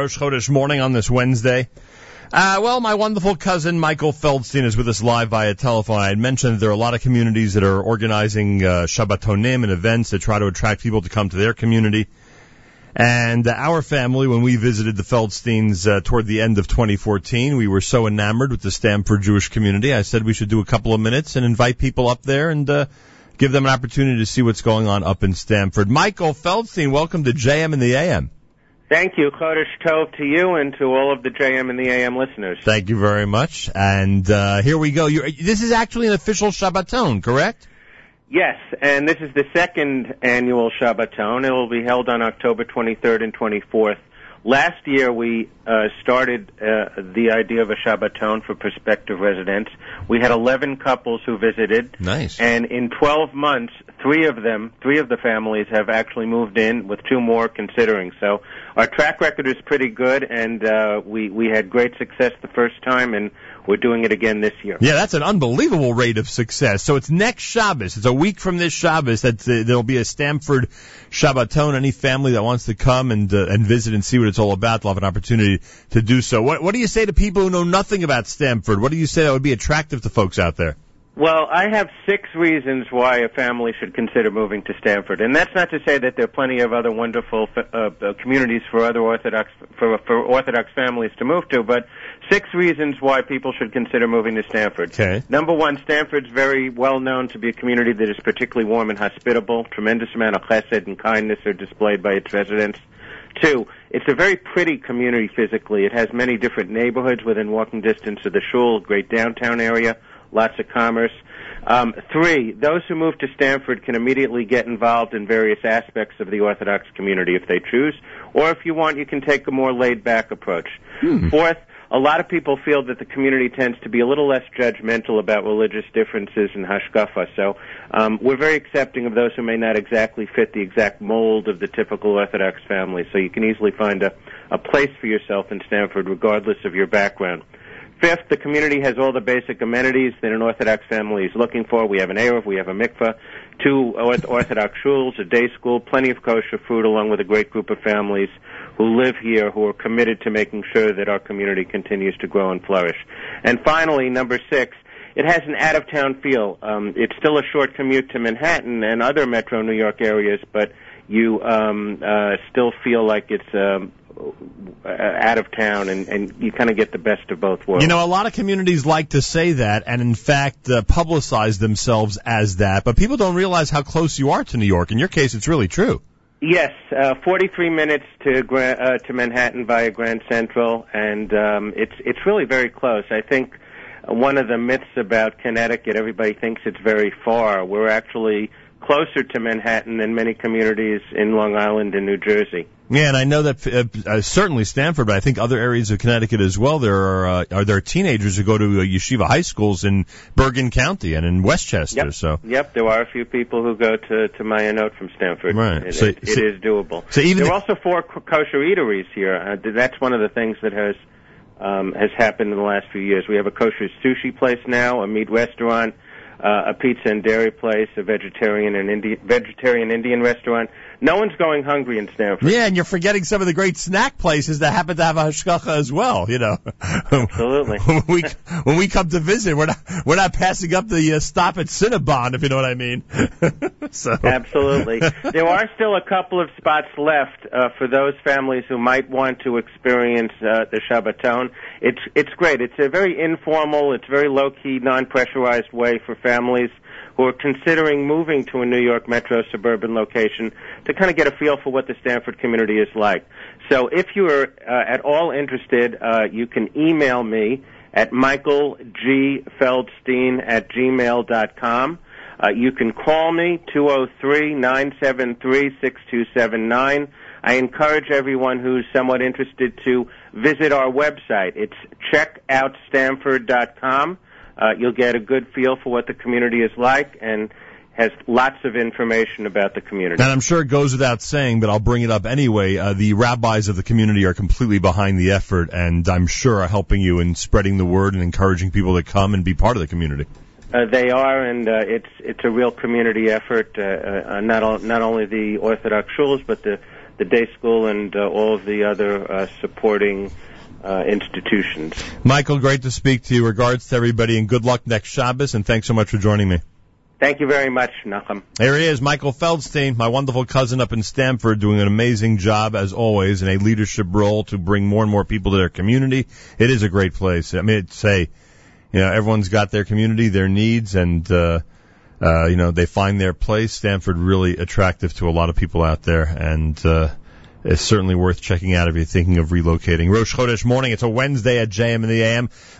Rosh Chodesh morning on this Wednesday. Uh, well, my wonderful cousin Michael Feldstein is with us live via telephone. I had mentioned that there are a lot of communities that are organizing uh, Shabbatonim and events to try to attract people to come to their community. And uh, our family, when we visited the Feldsteins uh, toward the end of 2014, we were so enamored with the Stamford Jewish community. I said we should do a couple of minutes and invite people up there and uh, give them an opportunity to see what's going on up in Stamford. Michael Feldstein, welcome to JM in the AM. Thank you. Chodesh Tov to you and to all of the JM in the AM listeners. Thank you very much. And uh, here we go. You're, this is actually an official Shabbaton, correct? Yes, and this is the second annual Shabbaton. It will be held on October 23rd and 24th. Last year we uh, started uh, the idea of a Shabbaton for prospective residents. We had 11 couples who visited. Nice. And in 12 months, three of them, three of the families have actually moved in, with two more considering. So our track record is pretty good, and uh, we we had great success the first time, and we're doing it again this year. Yeah, that's an unbelievable rate of success. So it's next Shabbos. It's a week from this Shabbos that uh, there'll be a Stamford Shabbaton. Any family that wants to come and uh, and visit and see what it's all about, they'll have an opportunity to do so. What what do you say to people who know nothing about Stamford? What do you say that would be attractive to folks out there? Well, I have six reasons why a family should consider moving to Stamford, and that's not to say that there are plenty of other wonderful uh, uh, communities for other Orthodox for, for Orthodox families to move to, but six reasons why people should consider moving to Stamford. Okay. Number one, Stamford's very well known to be a community that is particularly warm and hospitable. Tremendous amount of chesed and kindness are displayed by its residents. Two, it's a very pretty community physically. It has many different neighborhoods within walking distance of the shul, great downtown area, lots of commerce. Um, three, those who move to Stamford can immediately get involved in various aspects of the Orthodox community if they choose, or if you want, you can take a more laid back approach. Hmm. Fourth, a lot of people feel that the community tends to be a little less judgmental about religious differences and hashkafa. So um, we're very accepting of those who may not exactly fit the exact mold of the typical Orthodox family. So you can easily find a, a place for yourself in Stamford, regardless of your background. Fifth, the community has all the basic amenities that an Orthodox family is looking for. We have an Eruv, we have a mikveh, two Orthodox shuls, a day school, plenty of kosher food, along with a great group of families who live here who are committed to making sure that our community continues to grow and flourish. And finally, number six, it has an out of town feel. Um, it's still a short commute to Manhattan and other metro New York areas, but you um, uh, still feel like it's um, out of town, and, and you kind of get the best of both worlds. You know, a lot of communities like to say that, and in fact, uh, publicize themselves as that, but people don't realize how close you are to New York. In your case, it's really true. Yes, uh, 43 minutes to Gra- uh, to Manhattan via Grand Central, and um, it's it's really very close. I think one of the myths about Connecticut, everybody thinks it's very far. We're actually closer to Manhattan than many communities in Long Island and New Jersey. Yeah, and I know that uh, uh, certainly Stamford, but I think other areas of Connecticut as well. There are uh, are there teenagers who go to uh, yeshiva high schools in Bergen County and in Westchester. Yep. So Yep, there are a few people who go to to Mayanot from Stamford. Right. It, So- it, so- it is doable. so even there the- are also four kosher eateries here. Uh, that's one of the things that has um, has happened in the last few years. We have a kosher sushi place now, a meat restaurant, uh, a pizza and dairy place, a vegetarian and Indi- vegetarian Indian restaurant. No one's going hungry in Stamford. yeah, and you're forgetting some of the great snack places that happen to have a hashgacha as well. You know, Absolutely. when we when we come to visit, we're not we're not passing up the uh, stop at Cinnabon, if you know what I mean. so Absolutely. There are still a couple of spots left uh, for those families who might want to experience uh, the Shabbaton. It's it's great. It's a very informal, it's very low key, non pressurized way for families who are considering moving to a New York metro suburban location to kind of get a feel for what the Stamford community is like. So if you are uh, at all interested, uh, you can email me at Michael G. Feldstein at gmail.com. Uh, you can call me, 203-973-6279. I encourage everyone who's somewhat interested to visit our website. It's checkoutstamford.com. Uh, you'll get a good feel for what the community is like and has lots of information about the community. And I'm sure it goes without saying, but I'll bring it up anyway. Uh, the rabbis of the community are completely behind the effort, and I'm sure are helping you in spreading the word and encouraging people to come and be part of the community. Uh, they are, and uh, it's it's a real community effort. Uh, uh, not all, not only the Orthodox schools, but the the day school and uh, all of the other uh, supporting uh, institutions. Michael, great to speak to you. Regards to everybody, and good luck next Shabbos. And thanks so much for joining me. Thank you very much, Nachum. There he is, Michael Feldstein, my wonderful cousin up in Stamford, doing an amazing job as always in a leadership role to bring more and more people to their community. It is a great place. I mean, it's say, you know, everyone's got their community, their needs, and uh, uh, you know, they find their place. Stamford really attractive to a lot of people out there, and uh, it's certainly worth checking out if you're thinking of relocating. Rosh Chodesh morning. It's a Wednesday at JM in the AM.